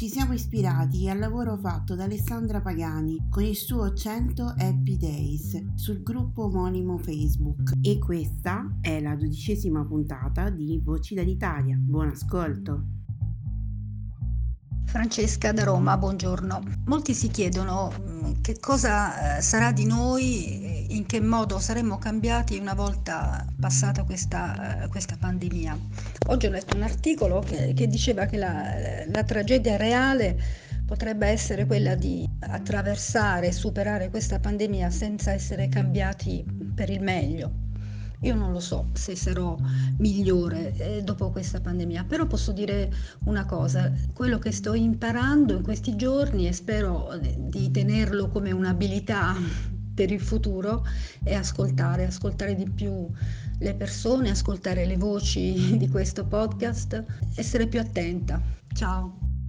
Ci siamo ispirati al lavoro fatto da Alessandra Pagani con il suo 100 Happy Days sul gruppo omonimo Facebook e questa è la dodicesima puntata di Voci dall'Italia. Buon ascolto! Francesca da Roma, buongiorno. Molti si chiedono mm, che cosa eh, sarà di noi, in che modo saremmo cambiati una volta passata questa, eh, questa pandemia. Oggi ho letto un articolo che, che diceva che la, la tragedia reale potrebbe essere quella di attraversare e superare questa pandemia senza essere cambiati per il meglio. Io non lo so se sarò migliore eh, dopo questa pandemia, però posso dire una cosa, quello che sto imparando in questi giorni e spero di tenerlo come un'abilità per il futuro è ascoltare, ascoltare di più le persone, ascoltare le voci di questo podcast, essere più attenta. Ciao.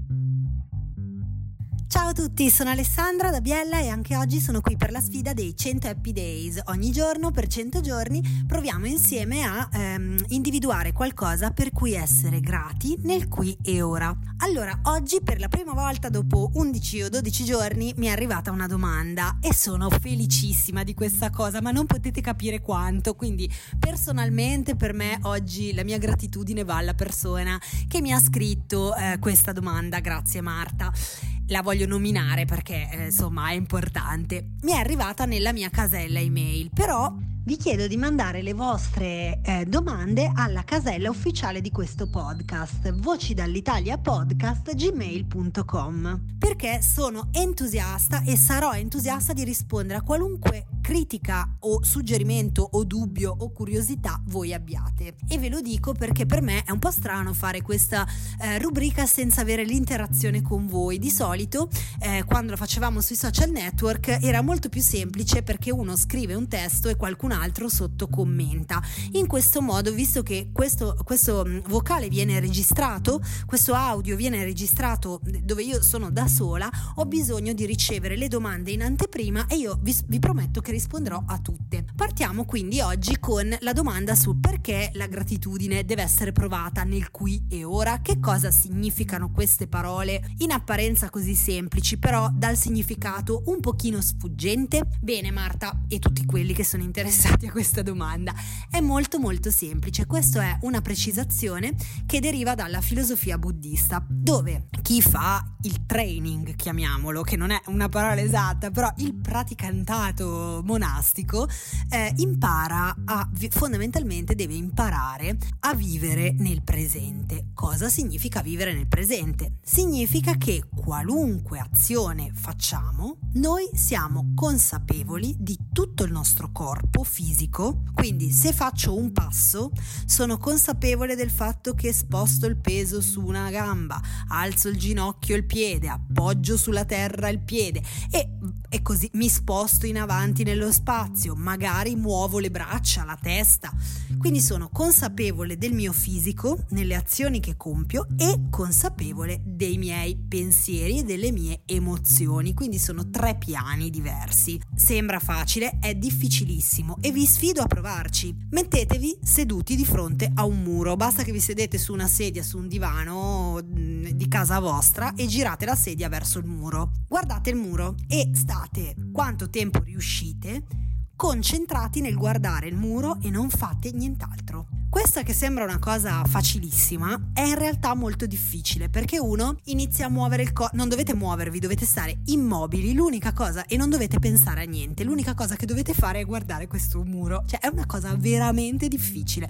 Ciao a tutti, sono Alessandra da Biella e anche oggi sono qui per la sfida dei 100 Happy Days. Ogni giorno per 100 giorni proviamo insieme a ehm, individuare qualcosa per cui essere grati nel qui e ora. Allora, oggi per la prima volta dopo 11 o 12 giorni mi è arrivata una domanda e sono felicissima di questa cosa, ma non potete capire quanto. Quindi personalmente per me oggi la mia gratitudine va alla persona che mi ha scritto eh, questa domanda. Grazie Marta la voglio nominare perché eh, insomma è importante. Mi è arrivata nella mia casella email, però vi chiedo di mandare le vostre eh, domande alla casella ufficiale di questo podcast, voci gmail.com, perché sono entusiasta e sarò entusiasta di rispondere a qualunque critica o suggerimento o dubbio o curiosità voi abbiate. E ve lo dico perché per me è un po' strano fare questa eh, rubrica senza avere l'interazione con voi. Di solito, eh, quando lo facevamo sui social network, era molto più semplice perché uno scrive un testo e qualcun altro sotto commenta. In questo modo, visto che questo, questo mm, vocale viene registrato, questo audio viene registrato dove io sono da sola, ho bisogno di ricevere le domande in anteprima e io vi, vi prometto che risponderò a tutte. Partiamo quindi oggi con la domanda su perché la gratitudine deve essere provata nel qui e ora, che cosa significano queste parole in apparenza così semplici, però dal significato un pochino sfuggente? Bene Marta e tutti quelli che sono interessati a questa domanda? È molto molto semplice, questa è una precisazione che deriva dalla filosofia buddista, dove chi fa il training, chiamiamolo, che non è una parola esatta, però il praticantato monastico eh, impara a, fondamentalmente deve imparare a vivere nel presente. Cosa significa vivere nel presente? Significa che qualunque azione facciamo, noi siamo consapevoli di tutto il nostro corpo fisico, quindi se faccio un passo sono consapevole del fatto che sposto il peso su una gamba, alzo il ginocchio il piede, appoggio sulla terra il piede e e così mi sposto in avanti nello spazio, magari muovo le braccia, la testa. Quindi sono consapevole del mio fisico nelle azioni che compio e consapevole dei miei pensieri e delle mie emozioni. Quindi sono tre piani diversi. Sembra facile, è difficilissimo e vi sfido a provarci. Mettetevi seduti di fronte a un muro, basta che vi sedete su una sedia, su un divano mm, di casa vostra e girate la sedia verso il muro. Guardate il muro e state quanto tempo riuscite concentrati nel guardare il muro e non fate nient'altro. Questa che sembra una cosa facilissima è in realtà molto difficile perché uno inizia a muovere il corpo, non dovete muovervi, dovete stare immobili, l'unica cosa e non dovete pensare a niente, l'unica cosa che dovete fare è guardare questo muro, cioè è una cosa veramente difficile.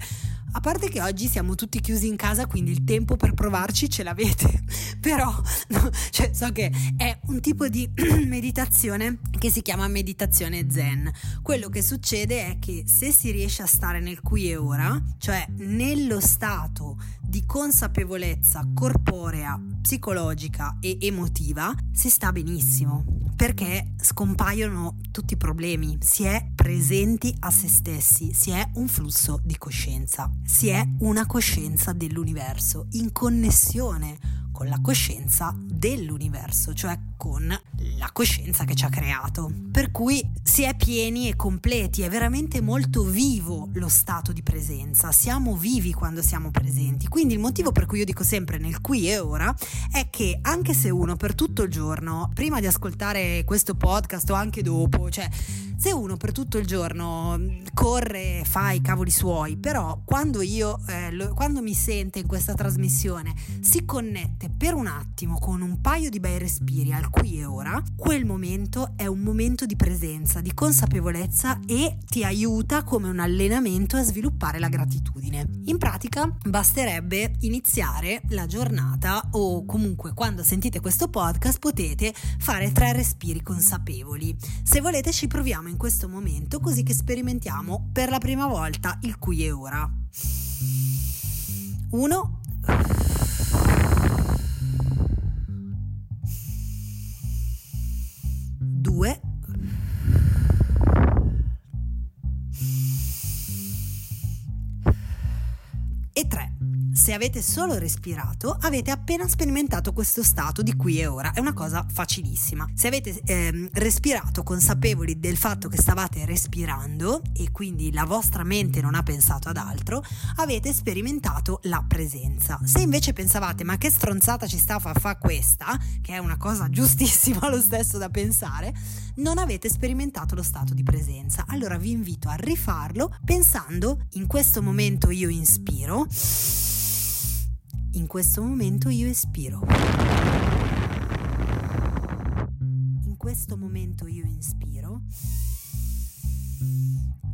A parte che oggi siamo tutti chiusi in casa, quindi il tempo per provarci ce l'avete, però no, cioè, so che è un tipo di meditazione che si chiama meditazione zen. Quello che succede è che se si riesce a stare nel qui e ora, cioè cioè nello stato di consapevolezza corporea, psicologica e emotiva, si sta benissimo perché scompaiono tutti i problemi, si è presenti a se stessi, si è un flusso di coscienza, si è una coscienza dell'universo in connessione con la coscienza dell'universo, cioè con la coscienza che ci ha creato. Per cui si è pieni e completi, è veramente molto vivo lo stato di presenza, siamo vivi quando siamo presenti. Quindi il motivo per cui io dico sempre nel qui e ora è che anche se uno per tutto il giorno, prima di ascoltare questo podcast o anche dopo, cioè se uno per tutto il giorno corre fa i cavoli suoi, però quando io, eh, lo, quando mi sente in questa trasmissione, si connette per un attimo con un paio di bei respiri al qui e ora, quel momento è un momento di presenza, di consapevolezza e ti aiuta come un allenamento a sviluppare la gratitudine. In pratica basterebbe iniziare la giornata o comunque quando sentite questo podcast potete fare tre respiri consapevoli. Se volete ci proviamo in questo momento così che sperimentiamo per la prima volta il qui e ora. 1 se avete solo respirato, avete appena sperimentato questo stato di qui e ora. È una cosa facilissima. Se avete ehm, respirato consapevoli del fatto che stavate respirando e quindi la vostra mente non ha pensato ad altro, avete sperimentato la presenza. Se invece pensavate ma che stronzata ci sta a fa questa, che è una cosa giustissima lo stesso da pensare, non avete sperimentato lo stato di presenza. Allora vi invito a rifarlo pensando in questo momento io inspiro in questo momento io espiro. In questo momento io inspiro.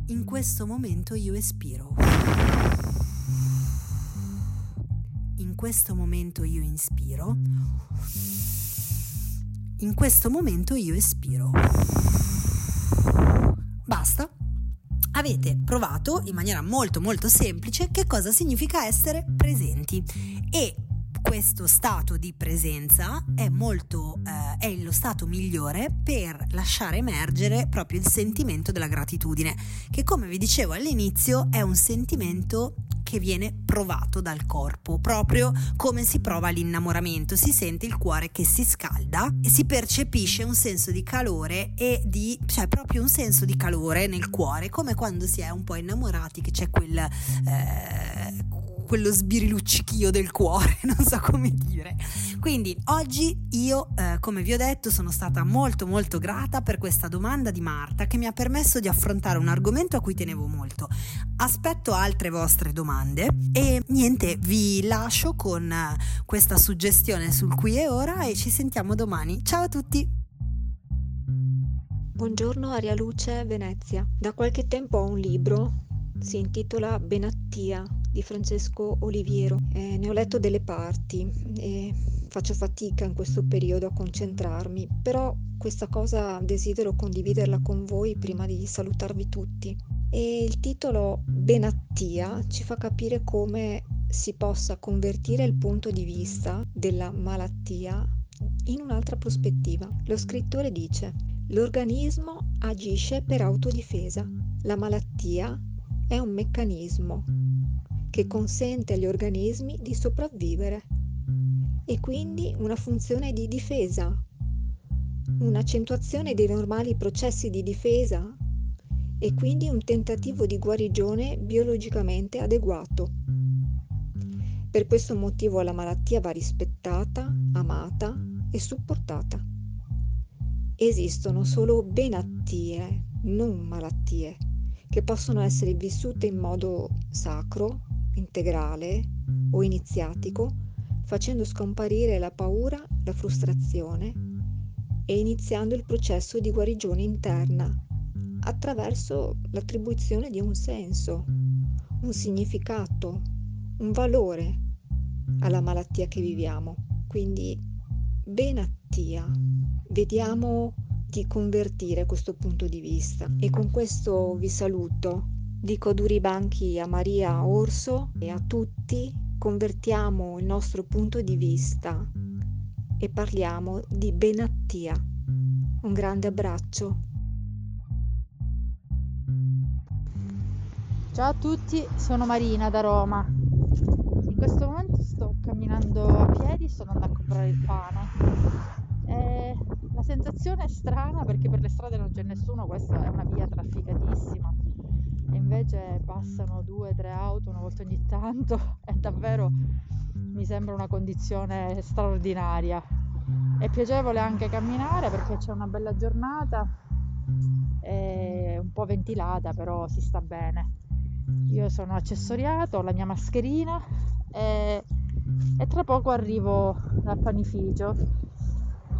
In questo momento io espiro. In questo momento io inspiro. In questo momento io espiro. Basta avete provato in maniera molto molto semplice che cosa significa essere presenti. E questo stato di presenza è molto eh, è lo stato migliore per lasciare emergere proprio il sentimento della gratitudine che come vi dicevo all'inizio è un sentimento che viene provato dal corpo, proprio come si prova l'innamoramento, si sente il cuore che si scalda e si percepisce un senso di calore e di, cioè proprio un senso di calore nel cuore, come quando si è un po' innamorati che c'è quel... Eh, quello sbiriluccichio del cuore, non so come dire. Quindi oggi io, eh, come vi ho detto, sono stata molto molto grata per questa domanda di Marta che mi ha permesso di affrontare un argomento a cui tenevo molto. Aspetto altre vostre domande e niente, vi lascio con questa suggestione sul qui e ora e ci sentiamo domani. Ciao a tutti! Buongiorno Aria Luce Venezia. Da qualche tempo ho un libro, si intitola Benattia di Francesco Oliviero. Eh, ne ho letto delle parti e faccio fatica in questo periodo a concentrarmi, però questa cosa desidero condividerla con voi prima di salutarvi tutti. E il titolo Benattia ci fa capire come si possa convertire il punto di vista della malattia in un'altra prospettiva. Lo scrittore dice L'organismo agisce per autodifesa. La malattia è un meccanismo che consente agli organismi di sopravvivere e quindi una funzione di difesa, un'accentuazione dei normali processi di difesa e quindi un tentativo di guarigione biologicamente adeguato. Per questo motivo la malattia va rispettata, amata e supportata. Esistono solo benattie, non malattie, che possono essere vissute in modo sacro, integrale o iniziatico, facendo scomparire la paura, la frustrazione e iniziando il processo di guarigione interna attraverso l'attribuzione di un senso, un significato, un valore alla malattia che viviamo. Quindi benattia, vediamo di convertire questo punto di vista e con questo vi saluto. Dico duri banchi a Maria Orso e a tutti convertiamo il nostro punto di vista e parliamo di benattia. Un grande abbraccio. Ciao a tutti, sono Marina da Roma. In questo momento sto camminando a piedi, sto andando a comprare il pane. E la sensazione è strana perché per le strade non c'è nessuno, questa è una via trafficatissima. E invece passano due o tre auto una volta ogni tanto e davvero mi sembra una condizione straordinaria. È piacevole anche camminare perché c'è una bella giornata, è un po' ventilata, però si sta bene. Io sono accessoriato, ho la mia mascherina e, e tra poco arrivo dal panificio.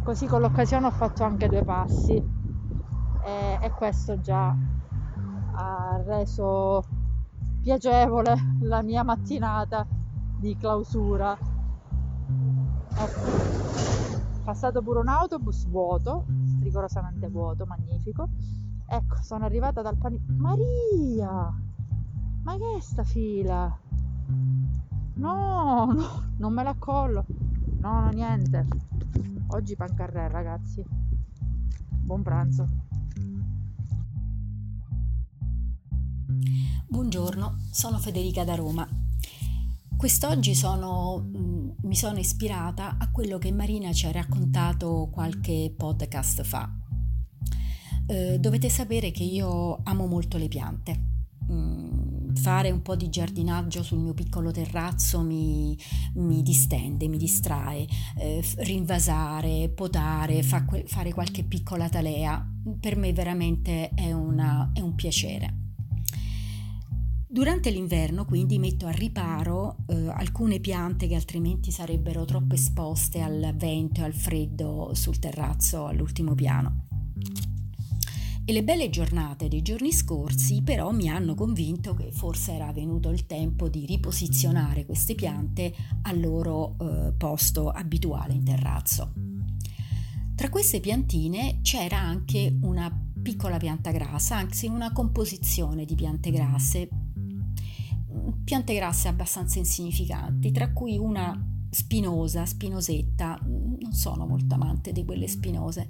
Così con l'occasione ho fatto anche due passi e, e questo già ha reso piacevole la mia mattinata di clausura. Ecco. Passato pure un autobus vuoto, rigorosamente vuoto, magnifico. Ecco, sono arrivata dal panificio. Maria! Ma che è sta fila? No, no, non me la collo. No, no, niente. Oggi pancarrè, ragazzi. Buon pranzo. Buongiorno, sono Federica da Roma. Quest'oggi sono, mm, mi sono ispirata a quello che Marina ci ha raccontato qualche podcast fa. Eh, dovete sapere che io amo molto le piante. Mm, fare un po' di giardinaggio sul mio piccolo terrazzo mi, mi distende, mi distrae, eh, rinvasare, potare, fa fare qualche piccola talea, per me veramente è, una, è un piacere. Durante l'inverno quindi metto a riparo eh, alcune piante che altrimenti sarebbero troppo esposte al vento e al freddo sul terrazzo all'ultimo piano. E le belle giornate dei giorni scorsi però mi hanno convinto che forse era venuto il tempo di riposizionare queste piante al loro eh, posto abituale in terrazzo. Tra queste piantine c'era anche una piccola pianta grassa, anzi una composizione di piante grasse, piante grasse abbastanza insignificanti, tra cui una spinosa, spinosetta, non sono molto amante di quelle spinose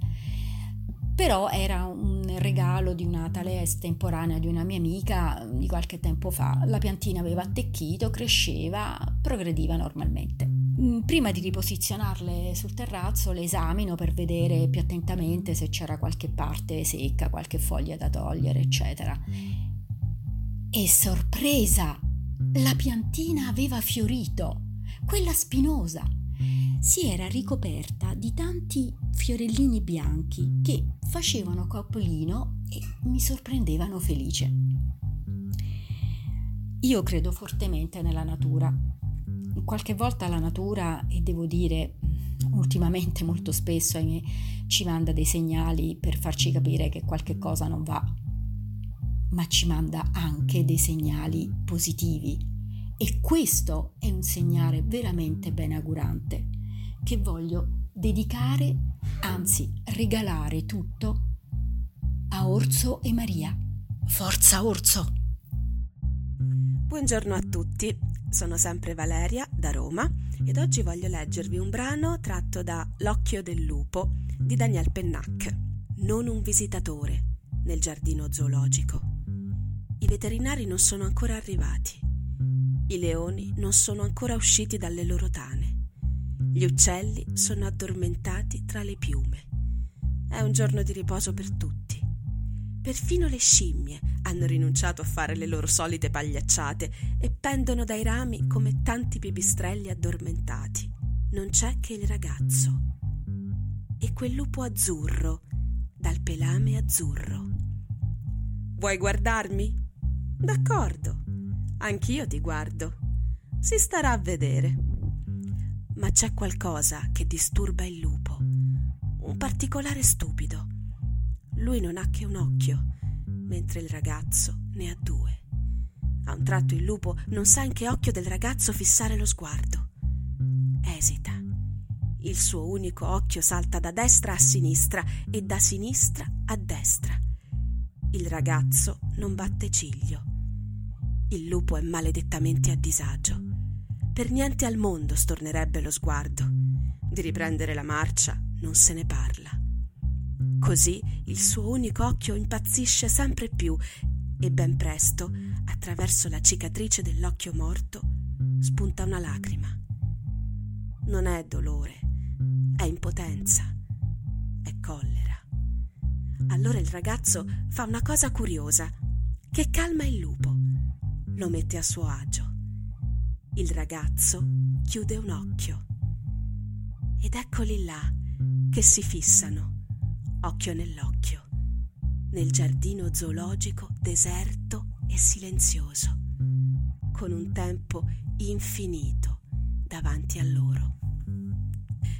però era un regalo di una tale estemporanea di una mia amica di qualche tempo fa. La piantina aveva attecchito, cresceva, progrediva normalmente. Mm, prima di riposizionarle sul terrazzo le esamino per vedere più attentamente se c'era qualche parte secca, qualche foglia da togliere, eccetera. E sorpresa! La piantina aveva fiorito, quella spinosa si era ricoperta di tanti fiorellini bianchi che facevano capolino e mi sorprendevano felice. Io credo fortemente nella natura. Qualche volta la natura, e devo dire ultimamente molto spesso ci manda dei segnali per farci capire che qualche cosa non va, ma ci manda anche dei segnali positivi e questo è un segnale veramente benaugurante che voglio dedicare, anzi regalare tutto a Orso e Maria. Forza Orso! Buongiorno a tutti, sono sempre Valeria da Roma ed oggi voglio leggervi un brano tratto da L'occhio del lupo di Daniel Pennac. non un visitatore nel giardino zoologico. I veterinari non sono ancora arrivati. I leoni non sono ancora usciti dalle loro tane. Gli uccelli sono addormentati tra le piume. È un giorno di riposo per tutti. Perfino le scimmie hanno rinunciato a fare le loro solite pagliacciate e pendono dai rami come tanti pipistrelli addormentati. Non c'è che il ragazzo. E quel lupo azzurro, dal pelame azzurro. Vuoi guardarmi? D'accordo, anch'io ti guardo. Si starà a vedere. Ma c'è qualcosa che disturba il lupo, un particolare stupido lui non ha che un occhio, mentre il ragazzo ne ha due. A un tratto il lupo non sa in che occhio del ragazzo fissare lo sguardo. Esita. Il suo unico occhio salta da destra a sinistra e da sinistra a destra. Il ragazzo non batte ciglio. Il lupo è maledettamente a disagio. Per niente al mondo stornerebbe lo sguardo. Di riprendere la marcia non se ne parla. Così il suo unico occhio impazzisce sempre più e ben presto, attraverso la cicatrice dell'occhio morto, spunta una lacrima. Non è dolore, è impotenza, è collera. Allora il ragazzo fa una cosa curiosa, che calma il lupo, lo mette a suo agio. Il ragazzo chiude un occhio ed eccoli là che si fissano occhio nell'occhio, nel giardino zoologico deserto e silenzioso, con un tempo infinito davanti a loro.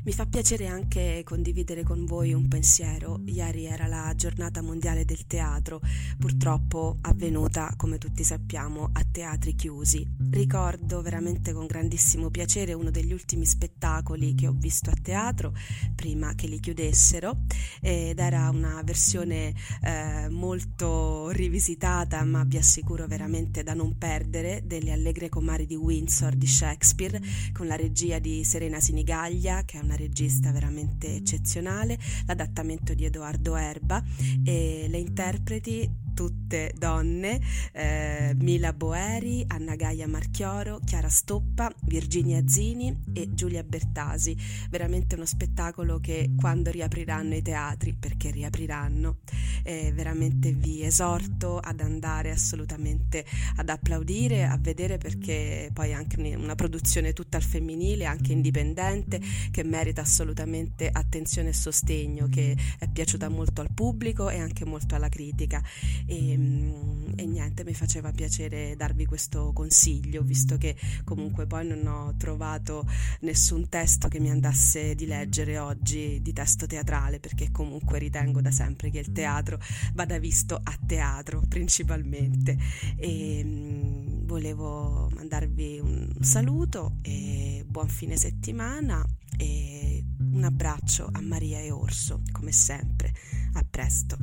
Mi fa piacere anche condividere con voi un pensiero. Ieri era la giornata mondiale del teatro, purtroppo avvenuta, come tutti sappiamo, a teatri chiusi. Ricordo veramente con grandissimo piacere uno degli ultimi spettacoli che ho visto a teatro prima che li chiudessero ed era una versione eh, molto rivisitata, ma vi assicuro veramente da non perdere, delle Allegre Comari di Windsor di Shakespeare con la regia di Serena Sinigaglia, che è una una regista veramente eccezionale, l'adattamento di Edoardo Erba e le interpreti tutte donne, eh, Mila Boeri, Anna Gaia Marchioro, Chiara Stoppa, Virginia Zini e Giulia Bertasi. Veramente uno spettacolo che quando riapriranno i teatri, perché riapriranno, eh, veramente vi esorto ad andare assolutamente ad applaudire, a vedere perché poi è anche una produzione tutta al femminile, anche indipendente, che merita assolutamente attenzione e sostegno, che è piaciuta molto al pubblico e anche molto alla critica e, mm, e, niente, mi faceva piacere darvi questo consiglio, visto che comunque poi non ho trovato nessun testo che mi andasse di leggere oggi di testo teatrale, perché comunque ritengo da sempre che il teatro vada visto a teatro principalmente. E mm, volevo mandarvi un saluto e buon fine settimana e un abbraccio a Maria e Orso, come sempre. A presto.